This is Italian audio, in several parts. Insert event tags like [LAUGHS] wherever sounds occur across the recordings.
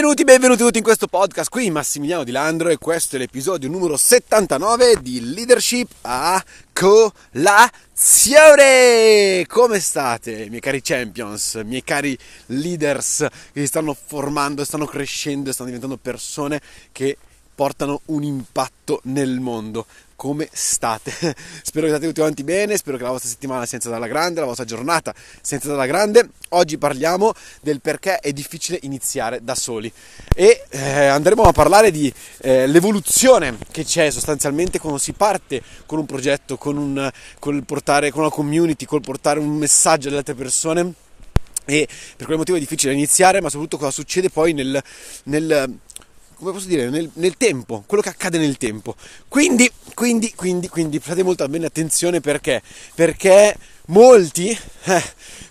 Benvenuti, benvenuti tutti in questo podcast. Qui Massimiliano Di Landro e questo è l'episodio numero 79 di Leadership a colazione. Come state, miei cari champions, miei cari leaders che si stanno formando, stanno crescendo, stanno diventando persone che portano un impatto nel mondo. Come state? [LAUGHS] spero che state tutti quanti bene, spero che la vostra settimana sia iniziata alla grande, la vostra giornata sia iniziata alla grande. Oggi parliamo del perché è difficile iniziare da soli e eh, andremo a parlare di eh, l'evoluzione che c'è sostanzialmente quando si parte con un progetto, con, un, col portare, con una community, col portare un messaggio alle altre persone e per quel motivo è difficile iniziare, ma soprattutto cosa succede poi nel, nel come posso dire, nel, nel, tempo, quello che accade nel tempo. Quindi, quindi, quindi, quindi, fate molto bene attenzione perché? Perché molti, eh,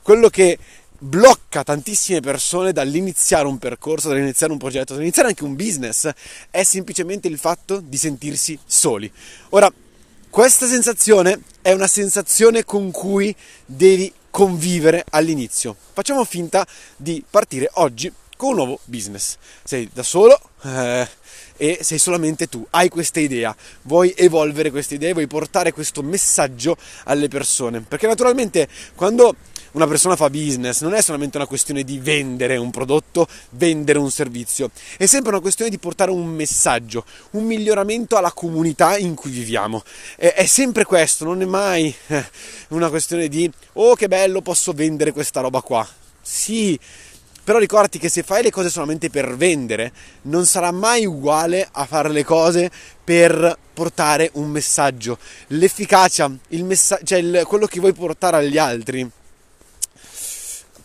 quello che blocca tantissime persone dall'iniziare un percorso, dall'iniziare un progetto, dall'iniziare anche un business, è semplicemente il fatto di sentirsi soli. Ora, questa sensazione è una sensazione con cui devi convivere all'inizio. Facciamo finta di partire oggi con un nuovo business. Sei da solo eh, e sei solamente tu, hai questa idea, vuoi evolvere questa idea, vuoi portare questo messaggio alle persone. Perché naturalmente quando una persona fa business non è solamente una questione di vendere un prodotto, vendere un servizio, è sempre una questione di portare un messaggio, un miglioramento alla comunità in cui viviamo. È, è sempre questo, non è mai eh, una questione di oh che bello posso vendere questa roba qua. Sì, però ricordati che se fai le cose solamente per vendere, non sarà mai uguale a fare le cose per portare un messaggio. L'efficacia, il messa- cioè il, quello che vuoi portare agli altri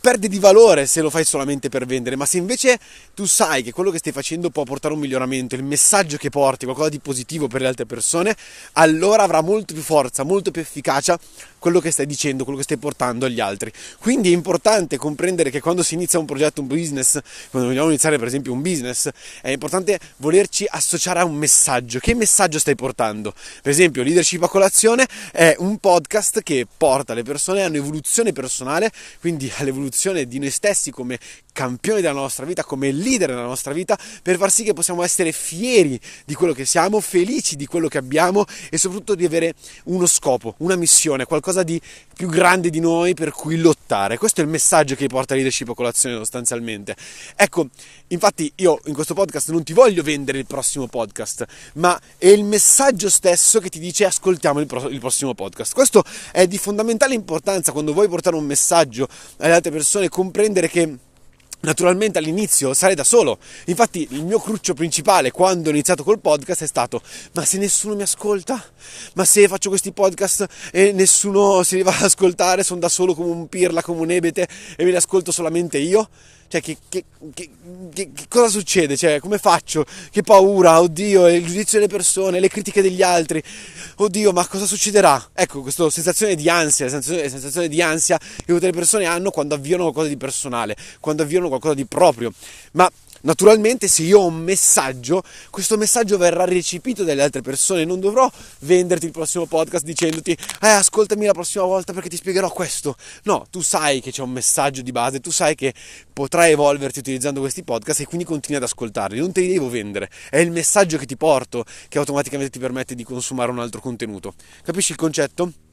perde di valore se lo fai solamente per vendere, ma se invece tu sai che quello che stai facendo può portare un miglioramento, il messaggio che porti, qualcosa di positivo per le altre persone, allora avrà molto più forza, molto più efficacia quello che stai dicendo, quello che stai portando agli altri. Quindi è importante comprendere che quando si inizia un progetto, un business, quando vogliamo iniziare per esempio un business, è importante volerci associare a un messaggio. Che messaggio stai portando? Per esempio, Leadership a colazione è un podcast che porta le persone a un'evoluzione personale, quindi all'evoluzione di noi stessi come campioni della nostra vita, come leader della nostra vita, per far sì che possiamo essere fieri di quello che siamo, felici di quello che abbiamo e soprattutto di avere uno scopo, una missione, qualcosa di più grande di noi per cui lottare. Questo è il messaggio che porta leadership a colazione sostanzialmente. Ecco, infatti io in questo podcast non ti voglio vendere il prossimo podcast, ma è il messaggio stesso che ti dice ascoltiamo il prossimo podcast. Questo è di fondamentale importanza quando vuoi portare un messaggio alle altre persone, comprendere che Naturalmente all'inizio sarei da solo, infatti il mio cruccio principale quando ho iniziato col podcast è stato ma se nessuno mi ascolta? Ma se faccio questi podcast e nessuno si va ad ascoltare, sono da solo come un pirla, come un ebete e me li ascolto solamente io? Cioè, che, che, che, che, cosa succede? Cioè, come faccio? Che paura, oddio, il giudizio delle persone, le critiche degli altri. Oddio, ma cosa succederà? Ecco, questa sensazione di ansia, sensazione, sensazione di ansia che tutte le persone hanno quando avviano qualcosa di personale, quando avviano qualcosa di proprio. Ma Naturalmente se io ho un messaggio, questo messaggio verrà recepito dalle altre persone, non dovrò venderti il prossimo podcast dicendoti eh ascoltami la prossima volta perché ti spiegherò questo. No, tu sai che c'è un messaggio di base, tu sai che potrai evolverti utilizzando questi podcast e quindi continui ad ascoltarli, non te li devo vendere, è il messaggio che ti porto che automaticamente ti permette di consumare un altro contenuto. Capisci il concetto?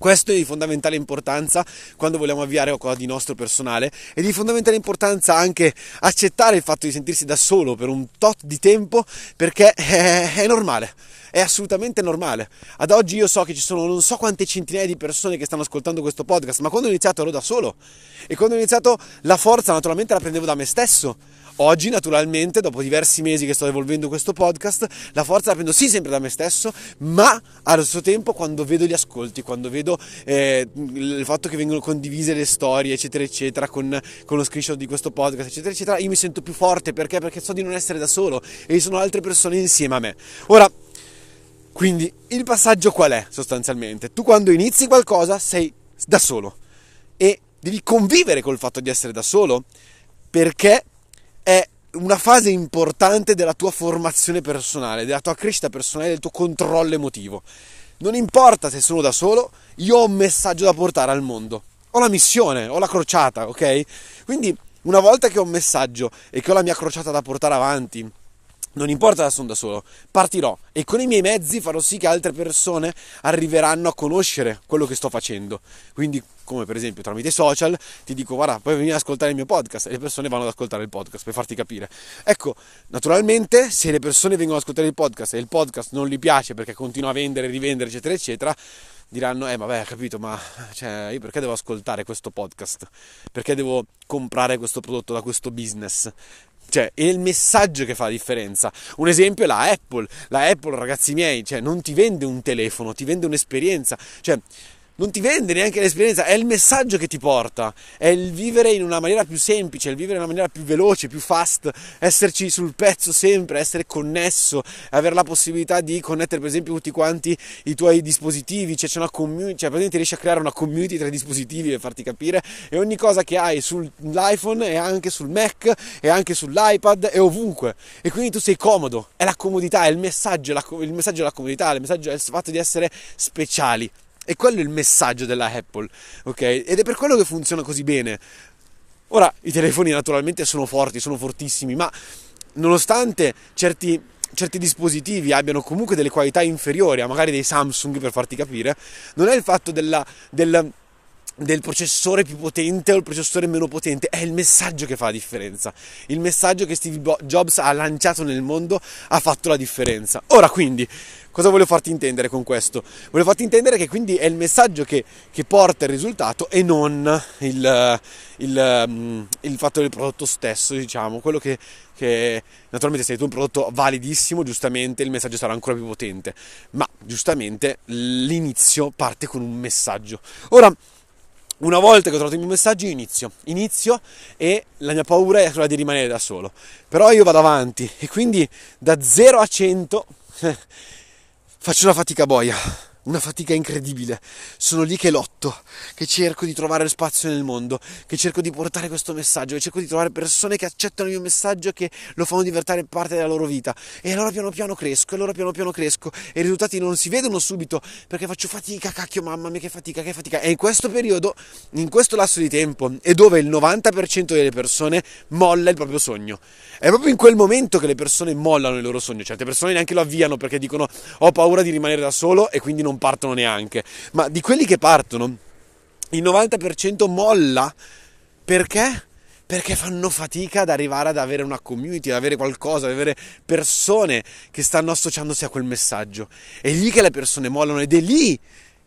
Questo è di fondamentale importanza quando vogliamo avviare qualcosa di nostro personale e di fondamentale importanza anche accettare il fatto di sentirsi da solo per un tot di tempo perché [LAUGHS] è, è normale è assolutamente normale. Ad oggi io so che ci sono non so quante centinaia di persone che stanno ascoltando questo podcast, ma quando ho iniziato ero da solo e quando ho iniziato la forza naturalmente la prendevo da me stesso. Oggi, naturalmente, dopo diversi mesi che sto evolvendo questo podcast, la forza la prendo sì sempre da me stesso, ma allo stesso tempo quando vedo gli ascolti, quando vedo eh, il fatto che vengono condivise le storie, eccetera, eccetera, con, con, lo screenshot di questo podcast, eccetera, eccetera, io mi sento più forte perché? Perché so di non essere da solo e ci sono altre persone insieme a me. Ora, quindi il passaggio qual è sostanzialmente? Tu quando inizi qualcosa sei da solo e devi convivere col fatto di essere da solo perché è una fase importante della tua formazione personale, della tua crescita personale, del tuo controllo emotivo. Non importa se sono da solo, io ho un messaggio da portare al mondo. Ho la missione, ho la crociata, ok? Quindi una volta che ho un messaggio e che ho la mia crociata da portare avanti, non importa da sono da solo, partirò e con i miei mezzi farò sì che altre persone arriveranno a conoscere quello che sto facendo. Quindi, come per esempio tramite social, ti dico guarda, puoi venire ad ascoltare il mio podcast e le persone vanno ad ascoltare il podcast per farti capire. Ecco, naturalmente, se le persone vengono ad ascoltare il podcast e il podcast non gli piace perché continua a vendere, rivendere, eccetera, eccetera, diranno, eh vabbè, capito, ma cioè, io perché devo ascoltare questo podcast? Perché devo comprare questo prodotto da questo business? Cioè, è il messaggio che fa la differenza. Un esempio è la Apple. La Apple, ragazzi miei, cioè, non ti vende un telefono, ti vende un'esperienza. Cioè, non ti vende neanche l'esperienza, è il messaggio che ti porta, è il vivere in una maniera più semplice, il vivere in una maniera più veloce, più fast, esserci sul pezzo sempre, essere connesso, avere la possibilità di connettere per esempio tutti quanti i tuoi dispositivi, cioè c'è una community, cioè praticamente riesci a creare una community tra i dispositivi per farti capire. E ogni cosa che hai sull'iPhone è anche sul Mac e anche sull'iPad e ovunque. E quindi tu sei comodo, è la comodità, è il messaggio, la, il messaggio della comodità, il messaggio è il fatto di essere speciali. E quello è il messaggio della Apple, ok? Ed è per quello che funziona così bene. Ora, i telefoni naturalmente sono forti, sono fortissimi, ma nonostante certi, certi dispositivi abbiano comunque delle qualità inferiori a magari dei Samsung, per farti capire, non è il fatto della, del, del processore più potente o il processore meno potente, è il messaggio che fa la differenza. Il messaggio che Steve Jobs ha lanciato nel mondo ha fatto la differenza. Ora quindi, Cosa voglio farti intendere con questo? Voglio farti intendere che quindi è il messaggio che, che porta il risultato e non il, il, mm, il, fatto del prodotto stesso, diciamo, quello che, che naturalmente se hai tu un prodotto validissimo, giustamente il messaggio sarà ancora più potente, ma giustamente l'inizio parte con un messaggio. Ora, una volta che ho trovato il mio messaggio inizio, inizio e la mia paura è quella di rimanere da solo. Però io vado avanti e quindi da 0 a 100 [LAUGHS] Faccio una fatica boia una fatica incredibile. Sono lì che lotto, che cerco di trovare spazio nel mondo, che cerco di portare questo messaggio, che cerco di trovare persone che accettano il mio messaggio e che lo fanno diventare parte della loro vita. E allora piano piano cresco, e allora piano piano cresco, e i risultati non si vedono subito perché faccio fatica, cacchio, mamma mia, che fatica, che fatica. E in questo periodo, in questo lasso di tempo, è dove il 90% delle persone molla il proprio sogno. È proprio in quel momento che le persone mollano il loro sogno. Certe persone neanche lo avviano perché dicono ho paura di rimanere da solo e quindi non partono neanche, ma di quelli che partono, il 90% molla perché? Perché fanno fatica ad arrivare ad avere una community, ad avere qualcosa, ad avere persone che stanno associandosi a quel messaggio. È lì che le persone mollano ed è lì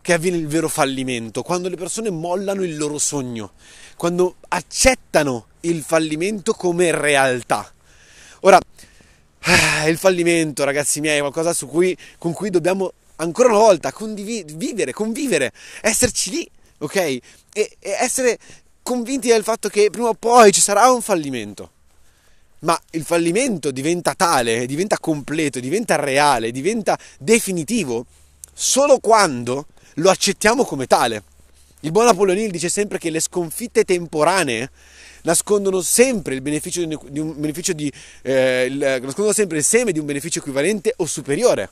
che avviene il vero fallimento, quando le persone mollano il loro sogno, quando accettano il fallimento come realtà. Ora, ah, il fallimento, ragazzi miei, è qualcosa cui, con cui dobbiamo ancora una volta condividere, convivere, esserci lì, ok? E, e essere convinti del fatto che prima o poi ci sarà un fallimento. Ma il fallimento diventa tale, diventa completo, diventa reale, diventa definitivo solo quando lo accettiamo come tale. Il buon Apollonil dice sempre che le sconfitte temporanee nascondono sempre il beneficio di un beneficio di, eh, nascondono sempre il seme di un beneficio equivalente o superiore.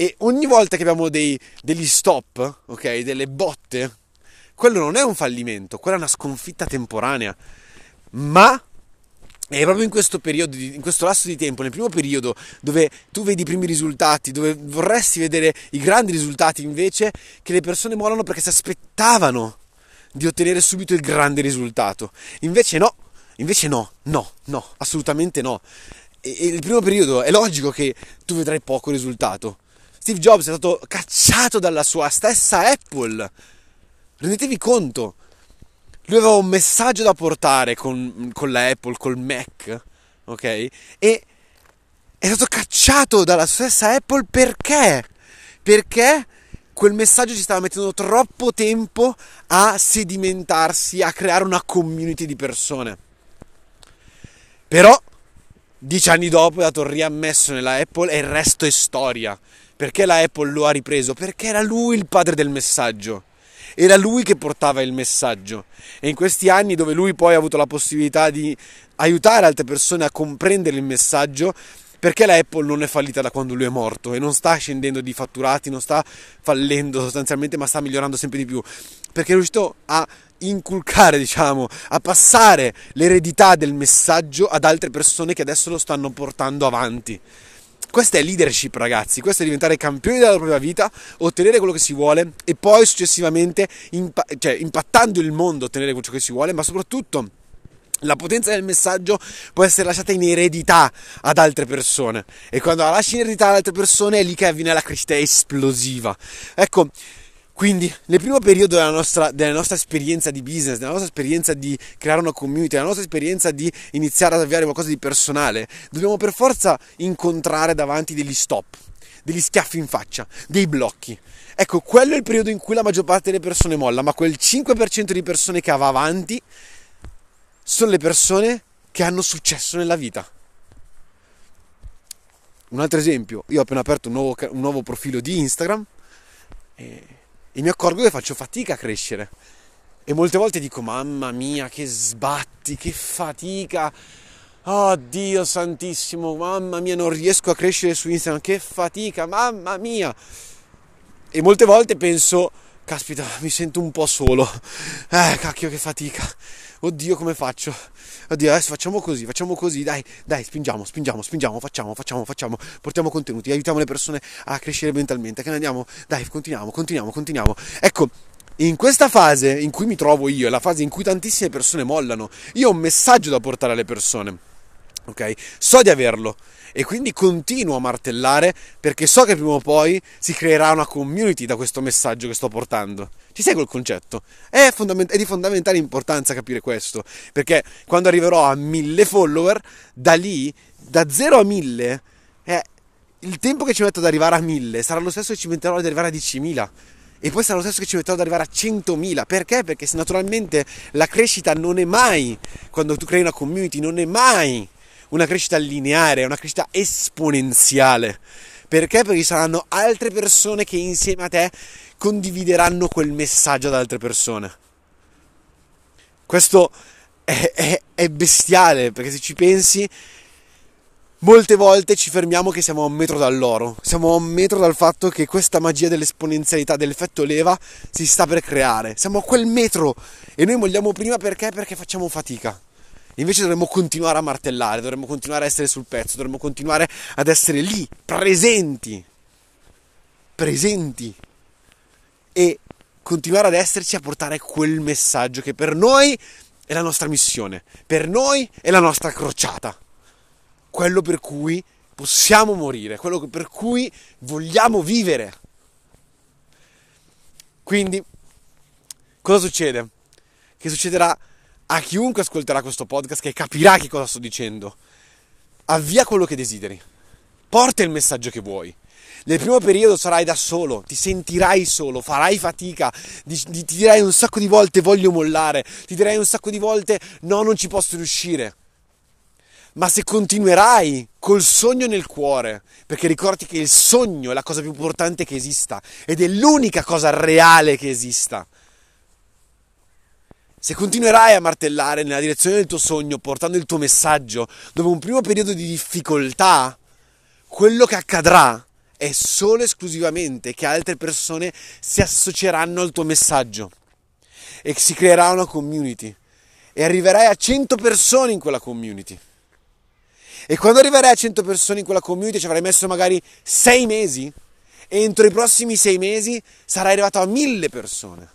E ogni volta che abbiamo dei, degli stop, ok, delle botte, quello non è un fallimento, quella è una sconfitta temporanea. Ma è proprio in questo periodo, in questo lasso di tempo, nel primo periodo, dove tu vedi i primi risultati, dove vorresti vedere i grandi risultati, invece, che le persone mollano perché si aspettavano di ottenere subito il grande risultato. Invece no, invece no, no, no, assolutamente no. E, e il primo periodo è logico che tu vedrai poco risultato. Steve Jobs è stato cacciato dalla sua stessa Apple. Rendetevi conto. Lui aveva un messaggio da portare con, con la Apple, col Mac, ok? E è stato cacciato dalla stessa Apple perché? Perché quel messaggio ci stava mettendo troppo tempo a sedimentarsi, a creare una community di persone. Però, dieci anni dopo è stato riammesso nella Apple e il resto è storia. Perché la Apple lo ha ripreso? Perché era lui il padre del messaggio. Era lui che portava il messaggio. E in questi anni dove lui poi ha avuto la possibilità di aiutare altre persone a comprendere il messaggio, perché la Apple non è fallita da quando lui è morto e non sta scendendo di fatturati, non sta fallendo sostanzialmente, ma sta migliorando sempre di più? Perché è riuscito a inculcare, diciamo, a passare l'eredità del messaggio ad altre persone che adesso lo stanno portando avanti. Questa è leadership, ragazzi. Questo è diventare campioni della propria vita, ottenere quello che si vuole e poi successivamente, impa- cioè, impattando il mondo, ottenere ciò che si vuole, ma soprattutto la potenza del messaggio può essere lasciata in eredità ad altre persone e quando la lasci in eredità ad altre persone è lì che avviene la crescita esplosiva. Ecco, quindi nel primo periodo della nostra, della nostra, esperienza di business, della nostra esperienza di creare una community, della nostra esperienza di iniziare ad avviare qualcosa di personale, dobbiamo per forza incontrare davanti degli stop, degli schiaffi in faccia, dei blocchi. Ecco, quello è il periodo in cui la maggior parte delle persone molla, ma quel 5% di persone che va avanti sono le persone che hanno successo nella vita. Un altro esempio, io ho appena aperto un nuovo, un nuovo profilo di Instagram e, e mi accorgo che faccio fatica a crescere. E molte volte dico, mamma mia, che sbatti, che fatica. Oh Dio santissimo, mamma mia, non riesco a crescere su Instagram, che fatica, mamma mia. E molte volte penso, caspita, mi sento un po' solo. Eh, cacchio, che fatica oddio come faccio? Oddio, adesso facciamo così, facciamo così, dai, dai, spingiamo, spingiamo, spingiamo, facciamo, facciamo, facciamo, portiamo contenuti, aiutiamo le persone a crescere mentalmente, che ne andiamo, dai, continuiamo, continuiamo, continuiamo. Ecco, in questa fase in cui mi trovo io, è la fase in cui tantissime persone mollano, io ho un messaggio da portare alle persone, ok? So di averlo e quindi continuo a martellare perché so che prima o poi si creerà una community da questo messaggio che sto portando. Ci segue il concetto? È, fondament- è, di fondamentale importanza capire questo, perché quando arriverò a mille follower, da lì, da 0 a 1000, eh, il tempo che ci metto ad arrivare a 1000 sarà lo stesso che ci metterò ad arrivare a 10.000 e poi sarà lo stesso che ci metterò ad arrivare a 100.000. Perché? Perché naturalmente la crescita non è mai, quando tu crei una community, non è mai una crescita lineare, una crescita esponenziale. Perché? Perché ci saranno altre persone che insieme a te condivideranno quel messaggio ad altre persone. Questo è, è, è bestiale, perché se ci pensi, molte volte ci fermiamo che siamo a un metro dall'oro, siamo a un metro dal fatto che questa magia dell'esponenzialità, dell'effetto leva, si sta per creare. Siamo a quel metro e noi vogliamo prima perché? Perché facciamo fatica. Invece dovremmo continuare a martellare, dovremmo continuare a essere sul pezzo, dovremmo continuare ad essere lì, presenti. Presenti. E continuare ad esserci a portare quel messaggio che per noi è la nostra missione, per noi è la nostra crociata. Quello per cui possiamo morire, quello per cui vogliamo vivere. Quindi, cosa succede? Che succederà a chiunque ascolterà questo podcast che capirà che cosa sto dicendo. Avvia quello che desideri. Porta il messaggio che vuoi. Nel primo periodo sarai da solo, ti sentirai solo, farai fatica, ti, dirai un sacco di volte voglio mollare, ti dirai un sacco di volte no, non ci posso riuscire. Ma se continuerai col sogno nel cuore, perché ricordi che il sogno è la cosa più importante che esista ed è l'unica cosa reale che esista, se continuerai a martellare nella direzione del tuo sogno, portando il tuo messaggio, dopo un primo periodo di difficoltà, quello che accadrà è solo e esclusivamente che altre persone si associeranno al tuo messaggio e si creerà una community e arriverai a 100 persone in quella community. E quando arriverai a 100 persone in quella community ci avrai messo magari 6 mesi e entro i prossimi 6 mesi sarai arrivato a 1000 persone.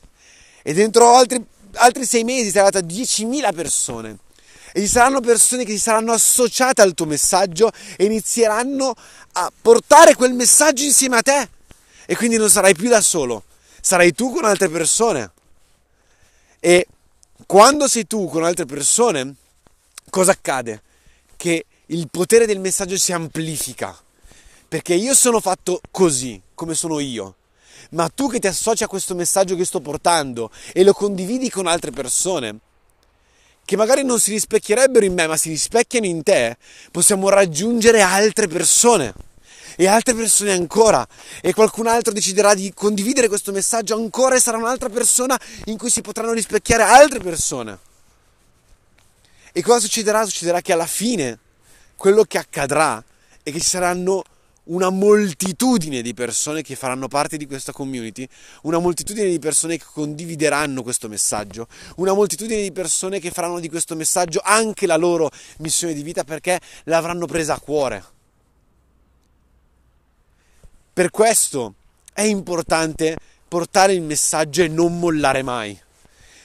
E dentro altri altri sei mesi sarai arrivato a 10.000 persone. E ci saranno persone che si saranno associate al tuo messaggio e inizieranno a portare quel messaggio insieme a te. E quindi non sarai più da solo, sarai tu con altre persone. E quando sei tu con altre persone, cosa accade? Che il potere del messaggio si amplifica. Perché io sono fatto così, come sono io ma tu che ti associ a questo messaggio che sto portando e lo condividi con altre persone, che magari non si rispecchierebbero in me, ma si rispecchiano in te, possiamo raggiungere altre persone e altre persone ancora e qualcun altro deciderà di condividere questo messaggio ancora e sarà un'altra persona in cui si potranno rispecchiare altre persone. E cosa succederà? Succederà che alla fine quello che accadrà è che ci saranno una moltitudine di persone che faranno parte di questa community, una moltitudine di persone che condivideranno questo messaggio, una moltitudine di persone che faranno di questo messaggio anche la loro missione di vita perché l'avranno presa a cuore. Per questo è importante portare il messaggio e non mollare mai.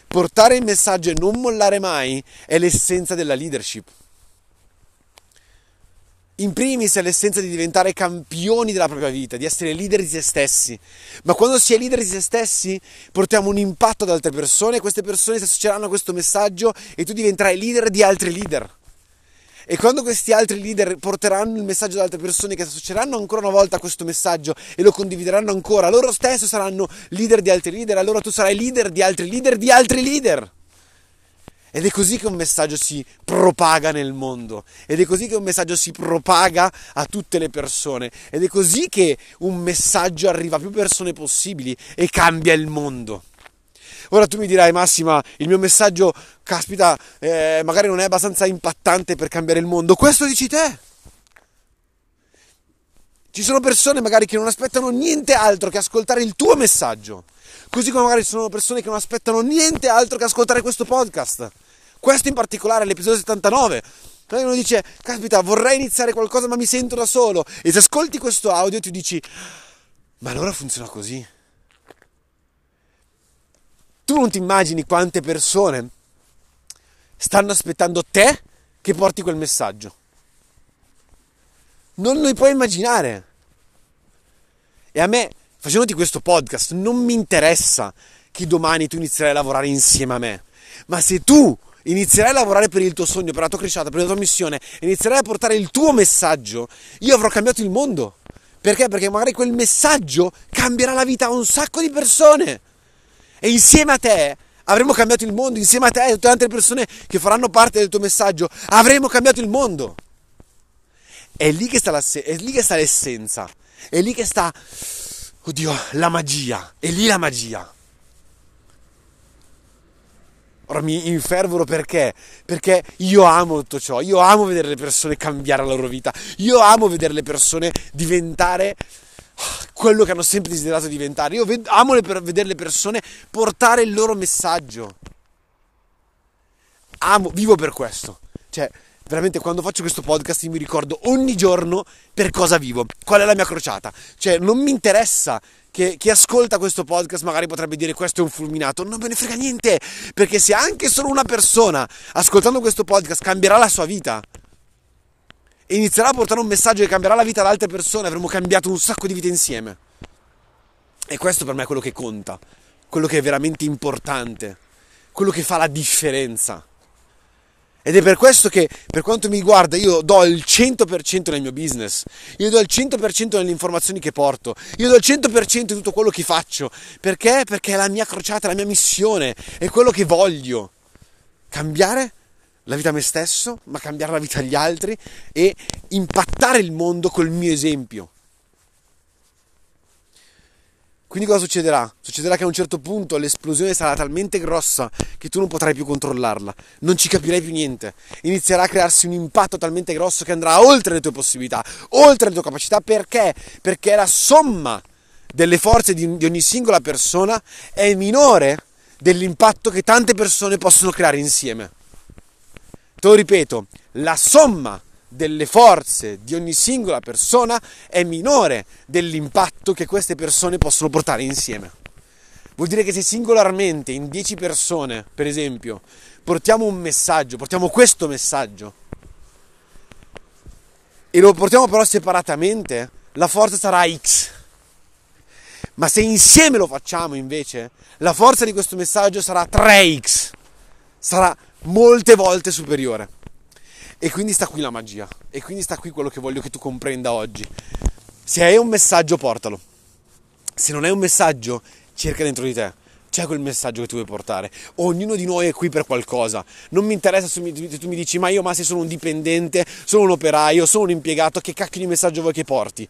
Portare il messaggio e non mollare mai è l'essenza della leadership in primis è l'essenza di diventare campioni della propria vita, di essere leader di se stessi. Ma quando si è leader di se stessi, portiamo un impatto ad altre persone, queste persone si associeranno a questo messaggio e tu diventerai leader di altri leader. E quando questi altri leader porteranno il messaggio ad altre persone che si associeranno ancora una volta a questo messaggio e lo condivideranno ancora, loro stessi saranno leader di altri leader, allora tu sarai leader di altri leader di altri leader. Ed è così che un messaggio si propaga nel mondo, ed è così che un messaggio si propaga a tutte le persone, ed è così che un messaggio arriva a più persone possibili e cambia il mondo. Ora tu mi dirai, Massima, il mio messaggio, caspita, eh, magari non è abbastanza impattante per cambiare il mondo. Questo dici te. Ci sono persone magari che non aspettano niente altro che ascoltare il tuo messaggio. Così come magari ci sono persone che non aspettano niente altro che ascoltare questo podcast. Questo in particolare, l'episodio 79. Poi uno dice, caspita, vorrei iniziare qualcosa ma mi sento da solo. E se ascolti questo audio ti dici, ma allora funziona così. Tu non ti immagini quante persone stanno aspettando te che porti quel messaggio. Non lo puoi immaginare. E a me facendoti questo podcast non mi interessa che domani tu inizierai a lavorare insieme a me, ma se tu inizierai a lavorare per il tuo sogno, per la tua crescita, per la tua missione, inizierai a portare il tuo messaggio, io avrò cambiato il mondo. Perché? Perché magari quel messaggio cambierà la vita a un sacco di persone. E insieme a te avremo cambiato il mondo, insieme a te e tutte le altre persone che faranno parte del tuo messaggio, avremo cambiato il mondo. È lì che sta, la, è lì che sta l'essenza, è lì che sta Oddio, la magia, è lì la magia. Ora mi infervoro perché? Perché io amo tutto ciò, io amo vedere le persone cambiare la loro vita, io amo vedere le persone diventare ah, quello che hanno sempre desiderato diventare, io amo vedere le persone portare il loro messaggio. Amo, vivo per questo. Cioè, veramente quando faccio questo podcast mi ricordo ogni giorno per cosa vivo, qual è la mia crociata. Cioè, non mi interessa che chi ascolta questo podcast magari potrebbe dire questo è un fulminato, non me ne frega niente, perché se anche solo una persona ascoltando questo podcast cambierà la sua vita e inizierà a portare un messaggio che cambierà la vita ad altre persone, avremo cambiato un sacco di vite insieme. E questo per me è quello che conta, quello che è veramente importante, quello che fa la differenza. Ed è per questo che, per quanto mi riguarda, io do il 100% nel mio business, io do il 100% nelle informazioni che porto, io do il 100% in tutto quello che faccio. Perché? Perché è la mia crociata, la mia missione, è quello che voglio. Cambiare la vita a me stesso, ma cambiare la vita agli altri e impattare il mondo col mio esempio. Quindi cosa succederà? Succederà che a un certo punto l'esplosione sarà talmente grossa che tu non potrai più controllarla, non ci capirai più niente. Inizierà a crearsi un impatto talmente grosso che andrà oltre le tue possibilità, oltre le tue capacità. Perché? Perché la somma delle forze di, ogni singola persona è minore dell'impatto che tante persone possono creare insieme. Te lo ripeto, la somma delle forze di ogni singola persona è minore dell'impatto che queste persone possono portare insieme. Vuol dire che se singolarmente in 10 persone, per esempio, portiamo un messaggio, portiamo questo messaggio, e lo portiamo però separatamente, la forza sarà X. Ma se insieme lo facciamo invece, la forza di questo messaggio sarà 3X, sarà molte volte superiore. E quindi sta qui la magia. E quindi sta qui quello che voglio che tu comprenda oggi. Se hai un messaggio, portalo. Se non hai un messaggio, cerca dentro di te. C'è quel messaggio che tu vuoi portare. Ognuno di noi è qui per qualcosa. Non mi interessa se tu mi dici, ma io ma se sono un dipendente, sono un operaio, sono un impiegato, che cacchio di messaggio vuoi che porti?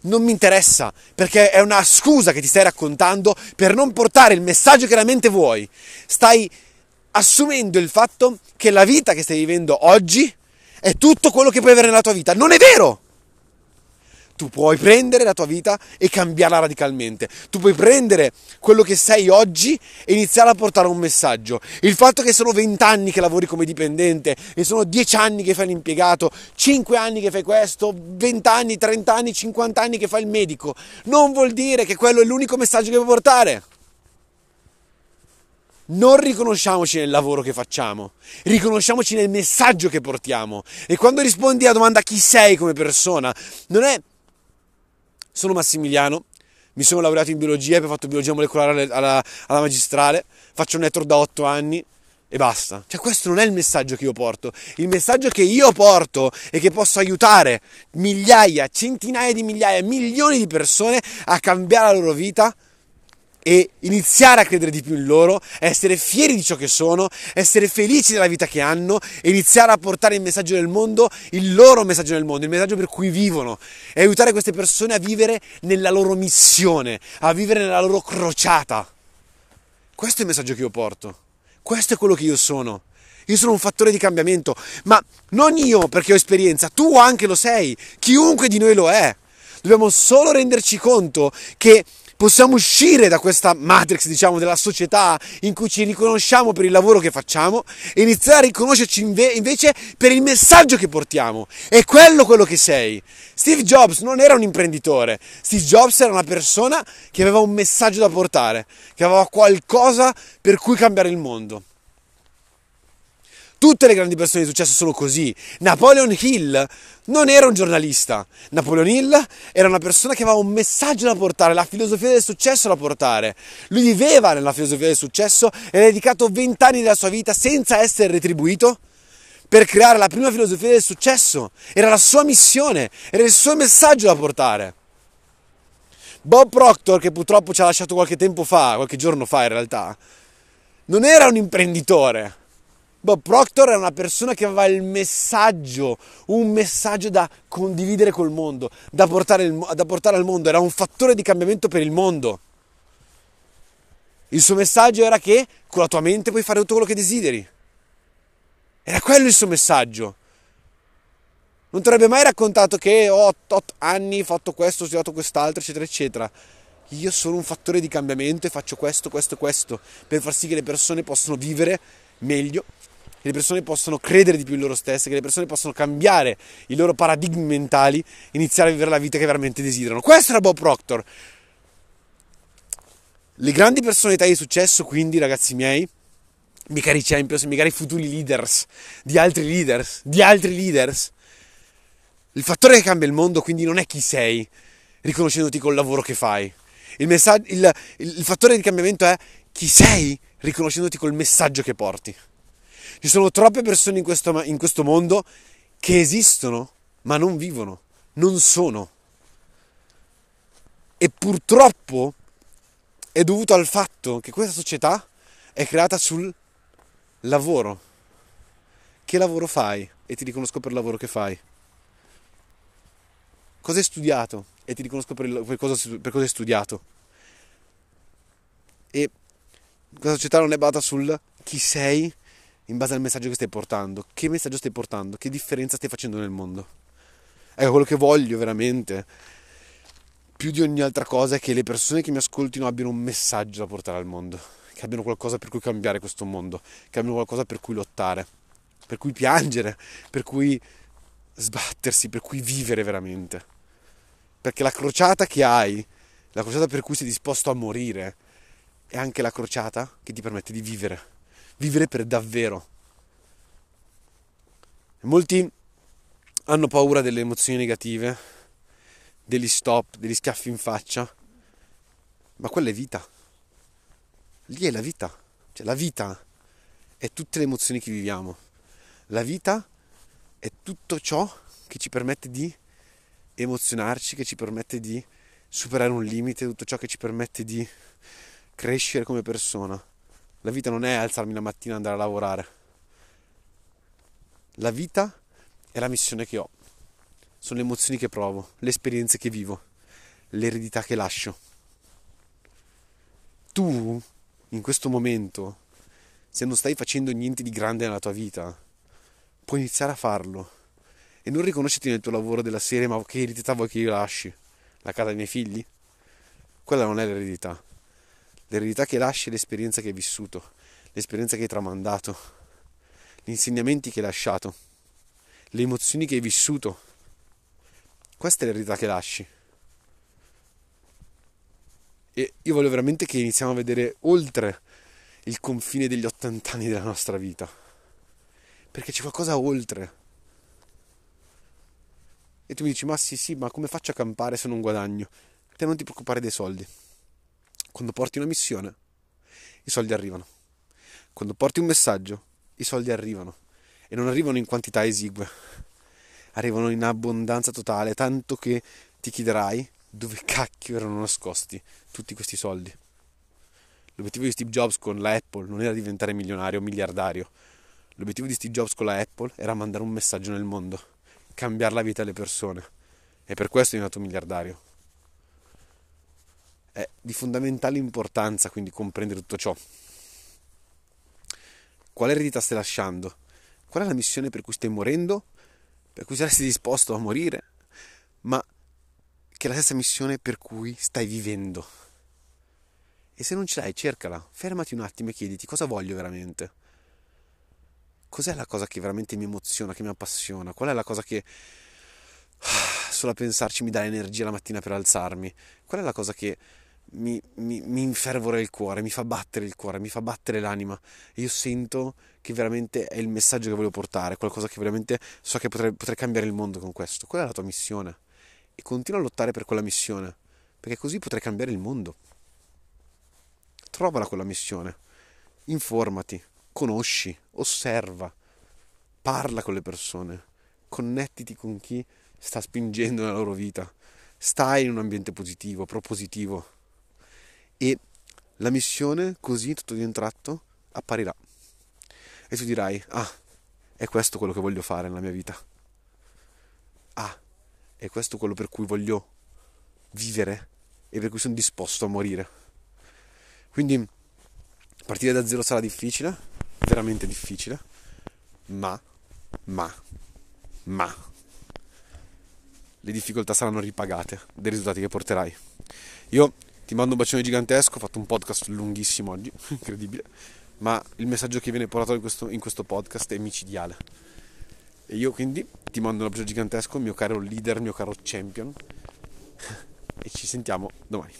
non mi interessa, perché è una scusa che ti stai raccontando per non portare il messaggio che realmente vuoi. Stai assumendo il fatto che la vita che stai vivendo oggi è tutto quello che puoi avere nella tua vita. Non è vero! Tu puoi prendere la tua vita e cambiarla radicalmente. Tu puoi prendere quello che sei oggi e iniziare a portare un messaggio. Il fatto che sono 20 anni che lavori come dipendente e sono 10 anni che fai l'impiegato, 5 anni che fai questo, 20 anni, 30 anni, 50 anni che fai il medico, non vuol dire che quello è l'unico messaggio che puoi portare. Non riconosciamoci nel lavoro che facciamo, riconosciamoci nel messaggio che portiamo. E quando rispondi alla domanda chi sei come persona, non è sono Massimiliano, mi sono laureato in biologia ho fatto biologia molecolare alla, alla magistrale, faccio un network da 8 anni e basta. Cioè questo non è il messaggio che io porto. Il messaggio che io porto e che posso aiutare migliaia, centinaia di migliaia, milioni di persone a cambiare la loro vita e iniziare a credere di più in loro, essere fieri di ciò che sono, essere felici della vita che hanno e iniziare a portare il messaggio del mondo, il loro messaggio nel mondo, il messaggio per cui vivono e aiutare queste persone a vivere nella loro missione, a vivere nella loro crociata. Questo è il messaggio che io porto, questo è quello che io sono. Io sono un fattore di cambiamento, ma non io perché ho esperienza, tu anche lo sei, chiunque di noi lo è. Dobbiamo solo renderci conto che possiamo uscire da questa matrix, diciamo, della società in cui ci riconosciamo per il lavoro che facciamo e iniziare a riconoscerci inve- invece per il messaggio che portiamo. È quello quello che sei. Steve Jobs non era un imprenditore, Steve Jobs era una persona che aveva un messaggio da portare, che aveva qualcosa per cui cambiare il mondo. Tutte le grandi persone di successo sono così. Napoleon Hill non era un giornalista. Napoleon Hill era una persona che aveva un messaggio da portare, la filosofia del successo da portare. Lui viveva nella filosofia del successo e ha dedicato vent'anni della sua vita senza essere retribuito per creare la prima filosofia del successo. Era la sua missione, era il suo messaggio da portare. Bob Proctor, che purtroppo ci ha lasciato qualche tempo fa, qualche giorno fa in realtà, non era un imprenditore Bob Proctor è una persona che aveva il messaggio, un messaggio da condividere col mondo, da portare, il, da portare al mondo, era un fattore di cambiamento per il mondo. Il suo messaggio era che con la tua mente puoi fare tutto quello che desideri. Era quello il suo messaggio. Non ti avrebbe mai raccontato che ho 8 anni, ho fatto questo, ho studiato quest'altro, eccetera, eccetera. Io sono un fattore di cambiamento e faccio questo, questo, questo, per far sì che le persone possano vivere meglio che le persone possano credere di più in loro stesse, che le persone possano cambiare i loro paradigmi mentali, iniziare a vivere la vita che veramente desiderano. Questo era Bob Proctor. Le grandi personalità di successo, quindi, ragazzi miei, miei cari champions, miei cari futuri leaders, di altri leaders, di altri leaders, il fattore che cambia il mondo, quindi, non è chi sei, riconoscendoti col lavoro che fai. Il, messaggio, il, il, il fattore di cambiamento è chi sei, riconoscendoti col messaggio che porti. Ci sono troppe persone in questo, in questo mondo che esistono ma non vivono, non sono. E purtroppo è dovuto al fatto che questa società è creata sul lavoro. Che lavoro fai? E ti riconosco per il lavoro che fai. Cosa hai studiato? E ti riconosco per, il, per, cosa, per cosa hai studiato. E questa società non è basata sul chi sei in base al messaggio che stai portando. Che messaggio stai portando? Che differenza stai facendo nel mondo? Ecco, quello che voglio veramente, più di ogni altra cosa, è che le persone che mi ascoltino abbiano un messaggio da portare al mondo, che abbiano qualcosa per cui cambiare questo mondo, che abbiano qualcosa per cui lottare, per cui piangere, per cui sbattersi, per cui vivere veramente. Perché la crociata che hai, la crociata per cui sei disposto a morire, è anche la crociata che ti permette di vivere vivere per davvero. Molti hanno paura delle emozioni negative, degli stop, degli schiaffi in faccia, ma quella è vita. Lì è la vita. Cioè la vita è tutte le emozioni che viviamo. La vita è tutto ciò che ci permette di emozionarci, che ci permette di superare un limite, tutto ciò che ci permette di crescere come persona. La vita non è alzarmi la mattina e andare a lavorare. La vita è la missione che ho. Sono le emozioni che provo, le esperienze che vivo, l'eredità che lascio. Tu, in questo momento, se non stai facendo niente di grande nella tua vita, puoi iniziare a farlo. e non riconoscerti nel tuo lavoro della serie, ma che eredità vuoi che io lasci? La casa dei miei figli? Quella non è l'eredità. L'eredità che lasci è l'esperienza che hai vissuto, l'esperienza che hai tramandato, gli insegnamenti che hai lasciato, le emozioni che hai vissuto. Questa è l'eredità che lasci. E io voglio veramente che iniziamo a vedere oltre il confine degli 80 anni della nostra vita. Perché c'è qualcosa oltre. E tu mi dici, ma sì, sì, ma come faccio a campare se non guadagno? Te non ti preoccupare dei soldi. Quando porti una missione, i soldi arrivano. Quando porti un messaggio, i soldi arrivano. E non arrivano in quantità esigue. Arrivano in abbondanza totale, tanto che ti chiederai dove cacchio erano nascosti tutti questi soldi. L'obiettivo di Steve Jobs con la Apple non era diventare milionario o miliardario. L'obiettivo di Steve Jobs con la Apple era mandare un messaggio nel mondo cambiare la vita delle persone. E per questo è diventato miliardario. È di fondamentale importanza quindi comprendere tutto ciò. Qual eredità stai lasciando? Qual è la missione per cui stai morendo? Per cui saresti disposto a morire? Ma che è la stessa missione per cui stai vivendo. E se non ce l'hai, cercala, fermati un attimo e chiediti cosa voglio veramente cos'è la cosa che veramente mi emoziona, che mi appassiona? Qual è la cosa che ah, solo a pensarci mi dà energia la mattina per alzarmi? Qual è la cosa che mi, mi, mi infervora il cuore, mi fa battere il cuore, mi fa battere l'anima? E io sento che veramente è il messaggio che voglio portare, qualcosa che veramente so che potrei, potrei cambiare il mondo con questo. Qual è la tua missione? E continua a lottare per quella missione, perché così potrai cambiare il mondo. Trovala quella missione, informati, conosci, osserva, parla con le persone, connettiti con chi sta spingendo nella loro vita, stai in un ambiente positivo, propositivo e la missione così tutto di un tratto apparirà e tu dirai, ah, è questo quello che voglio fare nella mia vita. Ah, è questo quello per cui voglio vivere e per cui sono disposto a morire. Quindi partire da zero sarà difficile, veramente difficile, ma, ma, ma, le difficoltà saranno ripagate dei risultati che porterai. Io ti mando un bacione gigantesco, ho fatto un podcast lunghissimo oggi, [LAUGHS] incredibile, ma il messaggio che viene portato in questo, in questo podcast è micidiale. E io quindi ti mando un bacio gigantesco, mio caro leader, mio caro champion, [LAUGHS] e ci sentiamo domani.